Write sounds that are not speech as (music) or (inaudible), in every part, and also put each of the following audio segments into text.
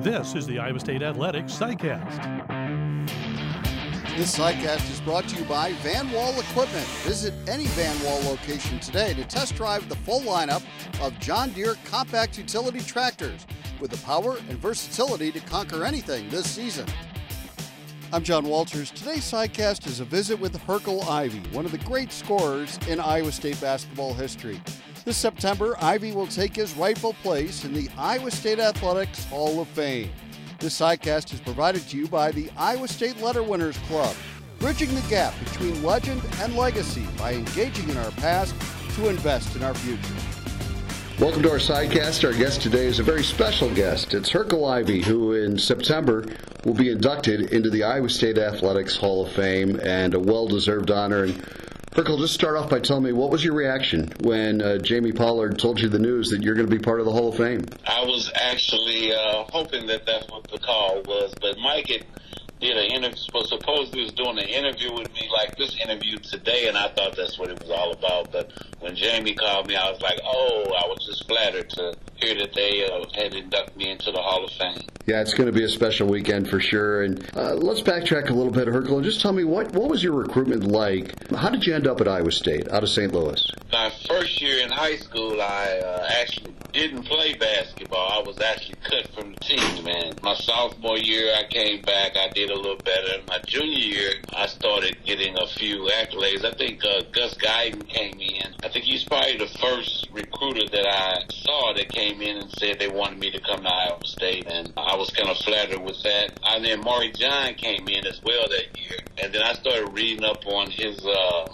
This is the Iowa State Athletics SciCast. This SciCast is brought to you by Van Wall Equipment. Visit any Van Wall location today to test drive the full lineup of John Deere compact utility tractors with the power and versatility to conquer anything this season. I'm John Walters. Today's SciCast is a visit with Hercle Ivy, one of the great scorers in Iowa State basketball history. This September, Ivy will take his rightful place in the Iowa State Athletics Hall of Fame. This sidecast is provided to you by the Iowa State Letter Winners Club, bridging the gap between legend and legacy by engaging in our past to invest in our future. Welcome to our sidecast. Our guest today is a very special guest. It's Hercle Ivy, who in September will be inducted into the Iowa State Athletics Hall of Fame and a well deserved honor. And Hercle, just start off by telling me what was your reaction when uh, Jamie Pollard told you the news that you're going to be part of the Hall of Fame? I was actually uh, hoping that that's what the call was, but Mike had did an interview. Supposedly was doing an interview with me, like this interview today, and I thought that's what it was all about. But when Jamie called me, I was like, oh, I was just flattered to hear that they uh, had inducted me into the Hall of Fame. Yeah, it's going to be a special weekend for sure. And uh, let's backtrack a little bit, Hercle, and just tell me what what was your recruitment like? How did you end up at Iowa State, out of St. Louis? My first year in high school, I uh, actually didn't play basketball. I was actually cut from the team, man. My sophomore year, I came back. I did a little better. My junior year, I started getting a few accolades. I think uh, Gus Guyton came in. I think he's probably the first recruiter that I saw that came in and said they wanted me to come to Iowa State, and I was kind of flattered with that. And then Maury John came in as well that year, and then I started reading up on his uh,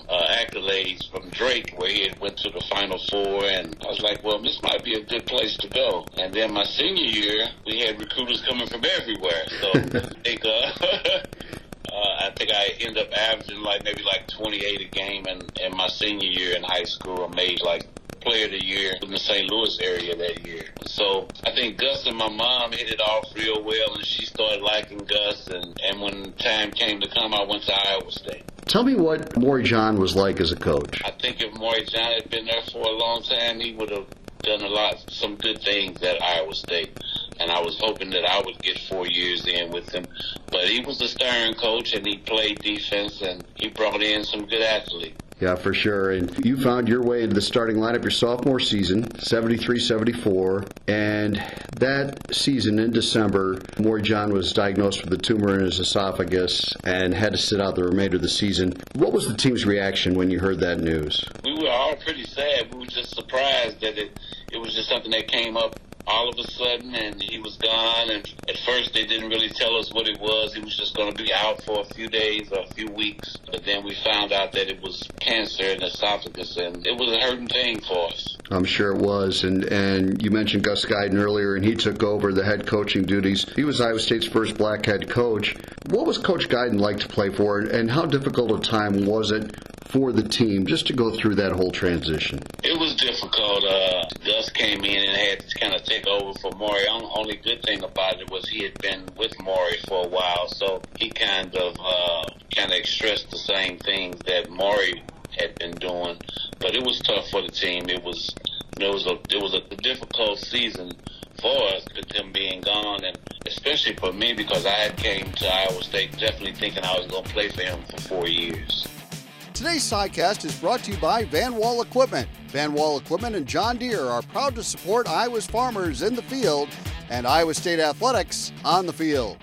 uh, accolades from Drake, where he had went to the Final Four, and I was like, well, this might be a good place to go. And then my senior year, we had recruiters coming from everywhere, so (laughs) I think. Uh, (laughs) Uh, I think I ended up averaging like maybe like 28 a game in, in my senior year in high school. I made like player of the year in the St. Louis area that year. So I think Gus and my mom hit it off real well, and she started liking Gus. And, and when time came to come, I went to Iowa State. Tell me what Maury John was like as a coach. I think if Maury John had been there for a long time, he would have done a lot, some good things at Iowa State. And I was hoping that I would get four years in with him. But he was a stern coach and he played defense and he brought in some good athletes. Yeah, for sure. And you found your way into the starting lineup your sophomore season, 73 74. And that season in December, Maury John was diagnosed with a tumor in his esophagus and had to sit out the remainder of the season. What was the team's reaction when you heard that news? We were all pretty sad. We were just surprised that it, it was just something that came up all of a sudden and he was gone and at first they didn't really tell us what it was. He was just going to be out for a few days or a few weeks but then we found out that it was cancer in the esophagus and it was a hurting thing for us I'm sure it was. And and you mentioned Gus Guyton earlier and he took over the head coaching duties. He was Iowa State's first black head coach. What was coach Guyton like to play for and how difficult a time was it for the team just to go through that whole transition? It was difficult. Uh, Gus came in and had to kind of take over for Maury. Only good thing about it was he had been with Maury for a while, so he kind of uh, kind of expressed the same things that Maury had been doing. But it was tough for the team. It was it was a it was a difficult season for us with him being gone, and especially for me because I had came to Iowa State definitely thinking I was going to play for him for four years. Today's SciCast is brought to you by Van Wall Equipment. Van Wall Equipment and John Deere are proud to support Iowa's farmers in the field and Iowa State athletics on the field.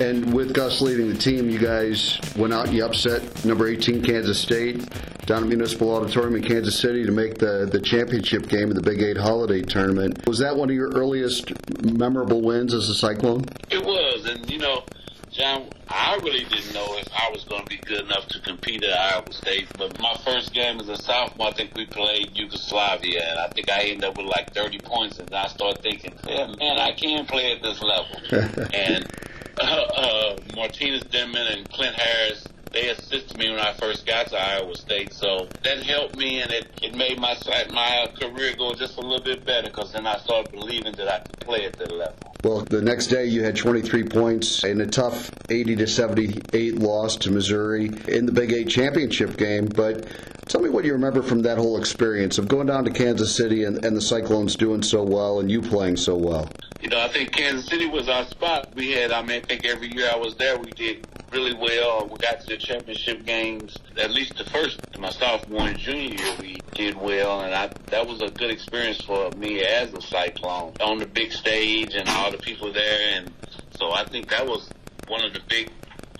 And with Gus leading the team, you guys went out and you upset number 18 Kansas State down at Municipal Auditorium in Kansas City to make the, the championship game of the Big Eight Holiday Tournament. Was that one of your earliest memorable wins as a Cyclone? It was, and you know, John, I really didn't know if I was going to be good enough to compete at Iowa State. But my first game as a sophomore, I think we played Yugoslavia, and I think I ended up with like 30 points. And I started thinking, yeah, man, I can play at this level. (laughs) and uh, (laughs) uh, Martinez Denmon and Clint Harris they assisted me when I first got to Iowa State. So that helped me, and it, it made my my career go just a little bit better because then I started believing that I could play at that level. Well, the next day you had 23 points in a tough 80 to 78 loss to Missouri in the Big Eight championship game. But tell me what you remember from that whole experience of going down to Kansas City and, and the Cyclones doing so well and you playing so well. You know, I think Kansas City was our spot. We had, I mean, I think every year I was there, we did really well. We got to the championship games. At least the first, my sophomore and junior year, we did well, and I that was a good experience for me as a Cyclone on the big stage and all the people there, and so I think that was one of the big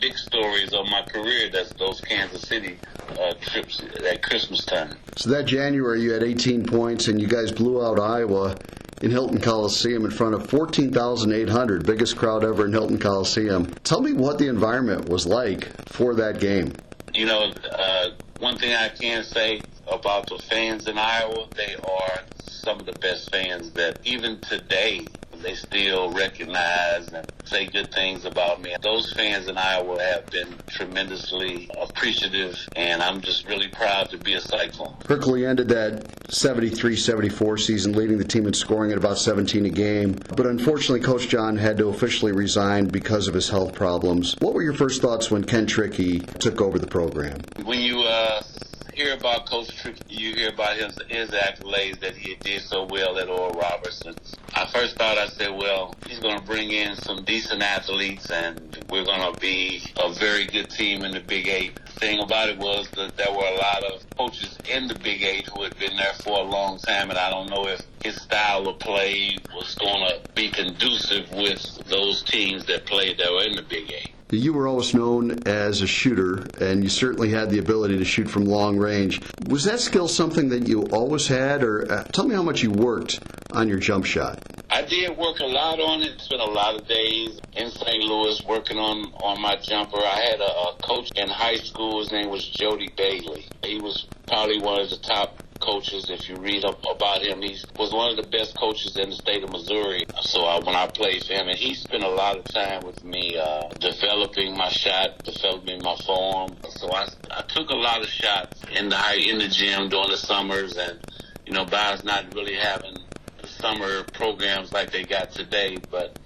big stories of my career. That's those Kansas City uh, trips at Christmas time. So that January, you had 18 points, and you guys blew out Iowa in Hilton Coliseum in front of 14,800, biggest crowd ever in Hilton Coliseum. Tell me what the environment was like for that game. You know, uh, one thing I can say about the fans in Iowa, they are some of the best fans that even today they still recognize and say good things about me. Those fans in Iowa have been tremendously appreciative, and I'm just really proud to be a Cyclone. Hercle ended that 73-74 season, leading the team in scoring at about 17 a game. But unfortunately, Coach John had to officially resign because of his health problems. What were your first thoughts when Ken Trickey took over the program? When you uh, hear about Coach Trickey, you hear about his, his accolades that he did so well at Oral Roberts. I first thought, I said, well, he's going to bring in some decent athletes and we're going to be a very good team in the Big Eight. Thing about it was that there were a lot of coaches in the Big Eight who had been there for a long time, and I don't know if his style of play was going to be conducive with those teams that played that were in the Big Eight. You were always known as a shooter, and you certainly had the ability to shoot from long range. Was that skill something that you always had, or uh, tell me how much you worked on your jump shot? I did work a lot on it. Spent a lot of days in St. Louis working on on my jumper. I had a, a coach in high school. His name was Jody Bailey. He was probably one of the top coaches. If you read up about him, he was one of the best coaches in the state of Missouri. So I, when I played for him, and he spent a lot of time with me uh, developing my shot, developing my form. So I, I took a lot of shots in the in the gym during the summers, and you know, Bowers not really having the summer programs like they got today, but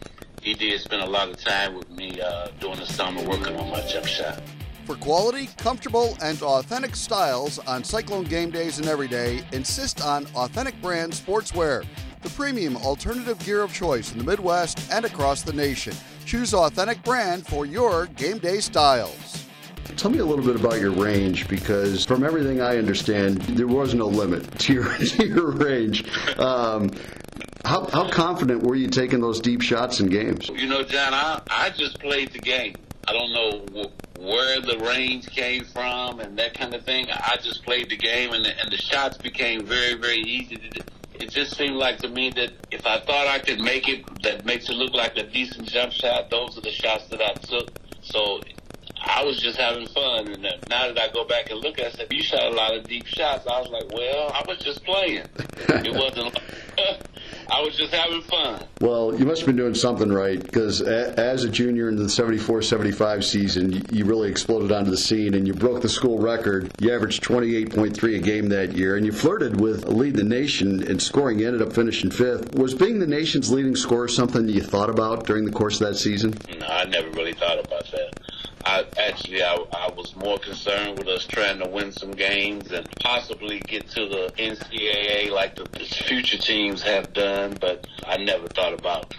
he did spend a lot of time with me uh, during the summer working on my jump shot. For quality, comfortable, and authentic styles on Cyclone game days and every day, insist on Authentic Brand Sportswear, the premium alternative gear of choice in the Midwest and across the nation. Choose Authentic Brand for your game day styles. Tell me a little bit about your range because, from everything I understand, there was no limit to your, (laughs) to your range. Um, how, how confident were you taking those deep shots in games? You know, John, I, I just played the game. I don't know where the range came from and that kind of thing. I just played the game, and the, and the shots became very, very easy. To, it just seemed like to me that if I thought I could make it, that makes it look like a decent jump shot. Those are the shots that I took. So I was just having fun. And now that I go back and look, I said, "You shot a lot of deep shots." I was like, "Well, I was just playing. It wasn't." (laughs) (laughs) I was just having fun. Well, you must have been doing something right because as a junior in the 74 75 season, you really exploded onto the scene and you broke the school record. You averaged 28.3 a game that year and you flirted with lead the nation in scoring. You ended up finishing fifth. Was being the nation's leading scorer something that you thought about during the course of that season? No, I never really thought about that. I actually I, I was more concerned with us trying to win some games and possibly get to the NCAA like the, future teams have done, but I never thought about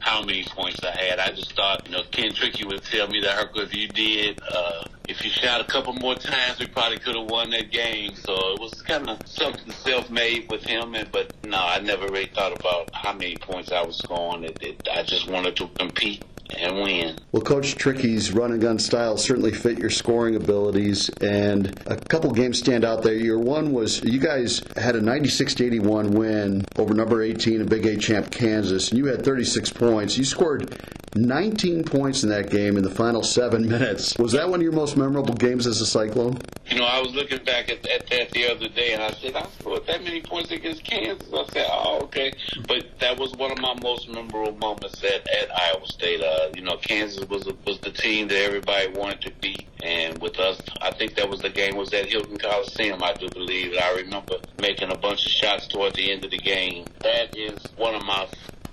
how many points I had. I just thought, you know, Ken Trickey would tell me that, Herco, if you did, uh, if you shot a couple more times, we probably could have won that game. So it was kind of something self-made with him. And, but no, I never really thought about how many points I was scoring. It, it, I just wanted to compete and win. Well, Coach Trickey's run and gun style certainly fit your scoring abilities, and a couple games stand out there. Your one was you guys had a 96 81 win over number 18 in Big Eight champ Kansas, and you had 36 points. You scored 19 points in that game in the final seven minutes. Was that one of your most memorable games as a Cyclone? You know, I was looking back at, at that the other day, and I said, I scored that many points against Kansas. I said, oh, okay. But that was one of my most memorable moments at, at Iowa State. Uh, you know, Kansas was was the team that everybody wanted to beat, and with us, I think that was the game was at Hilton Coliseum. I do believe. I remember making a bunch of shots toward the end of the game. That is one of my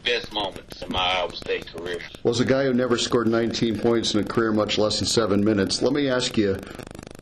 best moments in my Iowa State career. Well, Was a guy who never scored 19 points in a career, much less in seven minutes. Let me ask you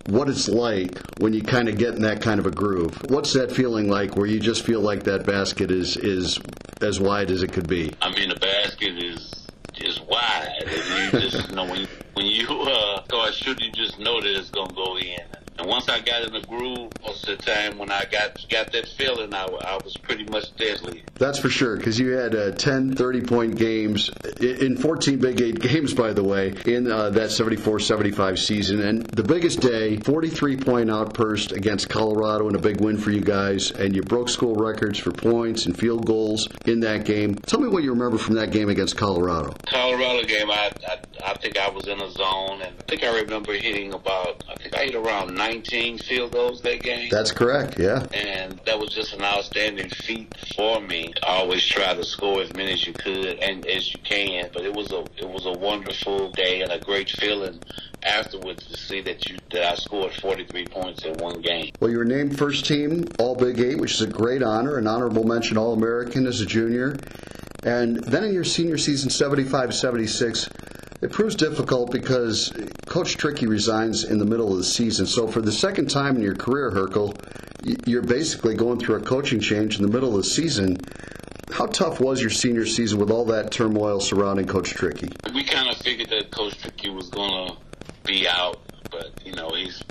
what it's like when you kind of get in that kind of a groove. What's that feeling like where you just feel like that basket is is as wide as it could be? I mean, the basket is is wide. And you just you know when when you uh, start shooting, you just know that it's gonna go in. And once I got in the groove, most of the time when I got got that feeling, I, I was pretty much deadly. That's for sure, because you had uh, 10 30 point games in 14 Big Eight games, by the way, in uh, that 74 75 season. And the biggest day, 43 point outburst against Colorado and a big win for you guys. And you broke school records for points and field goals in that game. Tell me what you remember from that game against Colorado. Colorado game, I, I, I think I was in a zone, and I think I remember hitting about, I think I hit around 19 field goals that game. That's correct, yeah. And that was just an outstanding feat for me. I always try to score as many as you could and as you can, but it was a it was a wonderful day and a great feeling afterwards to see that you that I scored 43 points in one game. Well, you were named first team All Big Eight, which is a great honor, an honorable mention All American as a junior. And then in your senior season, 75 76, it proves difficult because Coach Trickey resigns in the middle of the season. So for the second time in your career, Hercle, you're basically going through a coaching change in the middle of the season. How tough was your senior season with all that turmoil surrounding Coach Trickey? We kind of figured that Coach Trickey was going to be out, but you know he's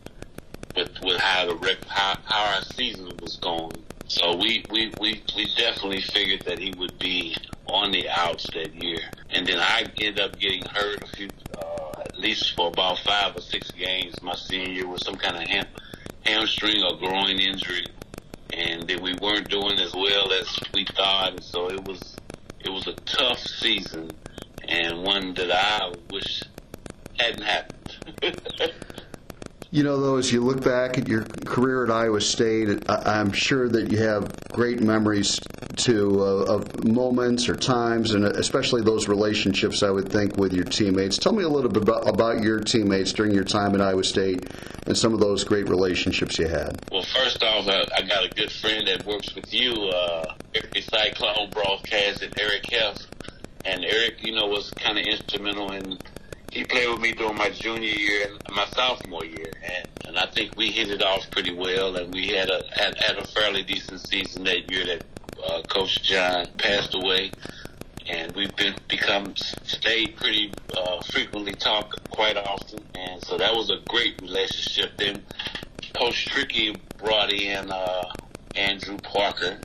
with with how the how, how our season was going. So we, we, we, we definitely figured that he would be on the outs that year. And then I ended up getting hurt a few, uh, at least for about five or six games my senior year with some kind of ham, hamstring or groin injury. And then we weren't doing as well as we thought. And so it was, it was a tough season and one that I wish hadn't happened. (laughs) You know, though, as you look back at your career at Iowa State, I'm sure that you have great memories too of moments or times, and especially those relationships. I would think with your teammates. Tell me a little bit about, about your teammates during your time at Iowa State and some of those great relationships you had. Well, first off, I got a good friend that works with you, uh, Eric Cyclone broadcast, and Eric Heft. And Eric, you know, was kind of instrumental in he played with me during my junior year and my sophomore year, and, and I think we hit it off pretty well, and we had a had, had a fairly decent season that year that uh, Coach John passed away, and we've been become stayed pretty uh, frequently talk quite often, and so that was a great relationship. Then Coach Trickey brought in uh, Andrew Parker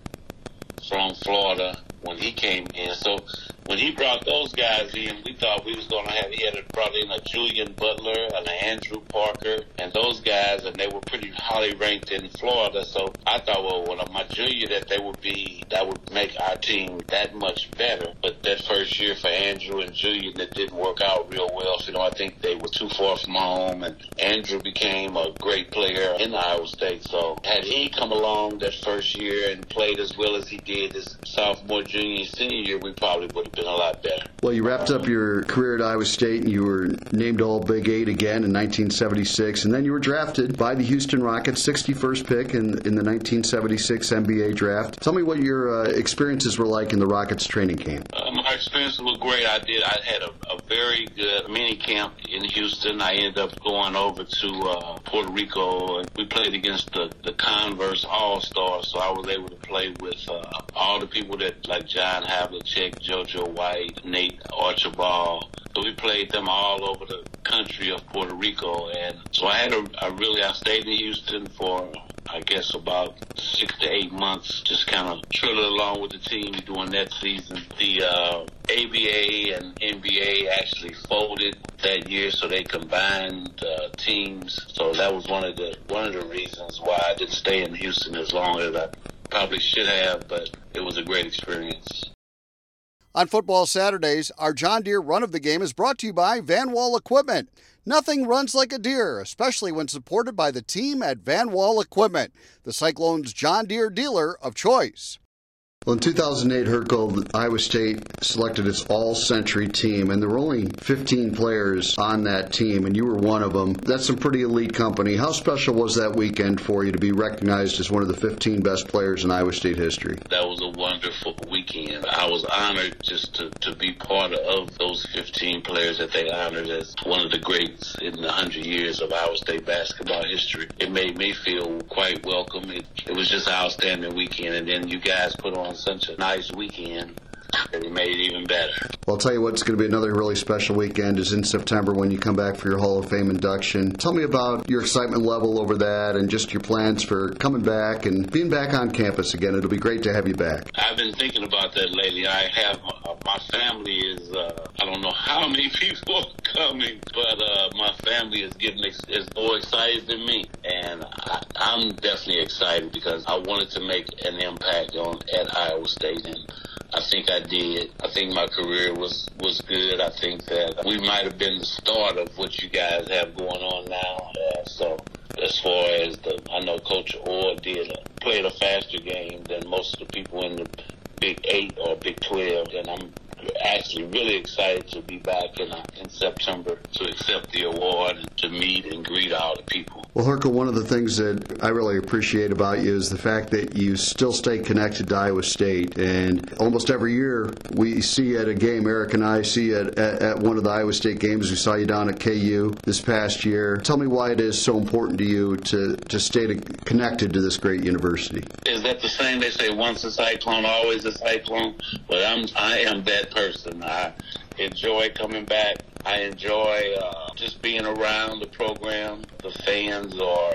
from Florida when he came in, so when he brought those guys in, we thought we was going to have, he had brought in a Julian Butler an Andrew Parker and those guys, and they were pretty highly ranked in Florida. So I thought, well, when my junior, that they would be, that would make our team that much better. But that first year for Andrew and Julian, that didn't work out real well. So, you know, I think they were too far from home, and Andrew became a great player in Iowa State. So had he come along that first year and played as well as he did his sophomore, junior, senior year, we probably would have been a lot better. Well, you wrapped up your career at Iowa State and you were named All Big Eight again in 1976, and then you were drafted by the Houston Rockets, 61st pick in, in the 1976 NBA draft. Tell me what your uh, experiences were like in the Rockets training camp. Uh, my experiences were great. I did. I had a, a, very good mini camp in Houston. I ended up going over to uh, Puerto Rico, and we played against the, the Converse All Stars. So I was able to play with uh, all the people that like John Havlicek, JoJo White, Nate Archibald. So we played them all over the country of Puerto Rico. And so I had a, I really, I stayed in Houston for, I guess, about six to eight months, just kind of trilling along with the team during that season. The uh, ABA and NBA actually folded that year, so they combined uh, teams. So that was one of the one of the reasons why I didn't stay in Houston as long as I probably should have. But it was a great experience. On Football Saturdays, our John Deere run of the game is brought to you by Van Wall Equipment. Nothing runs like a deer, especially when supported by the team at Van Wall Equipment, the Cyclones' John Deere dealer of choice. Well, in 2008, Hercle, Iowa State selected its all-century team, and there were only 15 players on that team, and you were one of them. That's some pretty elite company. How special was that weekend for you to be recognized as one of the 15 best players in Iowa State history? That was a wonderful weekend. I was honored just to, to be part of those 15 players that they honored as one of the greats in the 100 years of Iowa State basketball history. It made me feel quite welcome. It, it was just an outstanding weekend, and then you guys put on such a nice weekend. It made it even better. Well, I'll tell you what, it's going to be another really special weekend is in September when you come back for your Hall of Fame induction. Tell me about your excitement level over that and just your plans for coming back and being back on campus again. It'll be great to have you back. I've been thinking about that lately. I have uh, my family is uh, I don't know how (laughs) many people are coming, but uh, my family is getting ex- is more excited than me, and I, I'm definitely excited because I wanted to make an impact on at Iowa State and. I think I did. I think my career was was good. I think that we might have been the start of what you guys have going on now. Uh, so as far as the, I know Coach Orr did played a faster game than most of the people in the Big Eight or Big Twelve, and I'm actually really excited to be back in, uh, in September to accept the award and to meet and greet all the people. Well, Hercle, one of the things that I really appreciate about you is the fact that you still stay connected to Iowa State. And almost every year we see you at a game, Eric and I see at, at, at one of the Iowa State games, we saw you down at KU this past year. Tell me why it is so important to you to, to stay to, connected to this great university. Is that the same? They say once a cyclone, always a cyclone. But I'm I am that person. I enjoy coming back. I enjoy uh, just being around the program. The fans are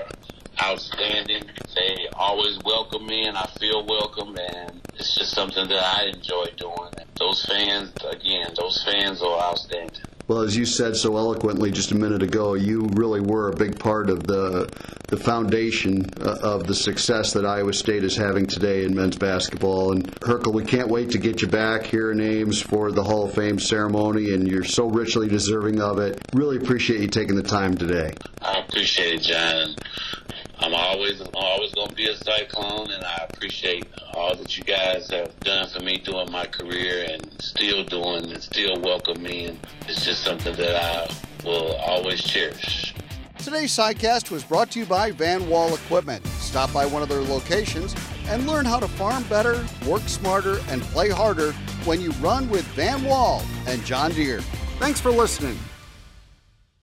outstanding. They always welcome me, and I feel welcome, and it's just something that I enjoy doing. Those fans, again, those fans are outstanding. Well, as you said so eloquently just a minute ago, you really were a big part of the the foundation uh, of the success that Iowa State is having today in men's basketball. And Hercle, we can't wait to get you back here in Ames for the Hall of Fame ceremony, and you're so richly deserving of it. Really appreciate you taking the time today. I appreciate it, John. I'm always I'm always going to be a cyclone, and I appreciate all that you guys have done for me during my career, and still doing, and still welcome me. And it's just something that I will always cherish. Today's sidecast was brought to you by Van Wall Equipment. Stop by one of their locations and learn how to farm better, work smarter, and play harder when you run with Van Wall and John Deere. Thanks for listening.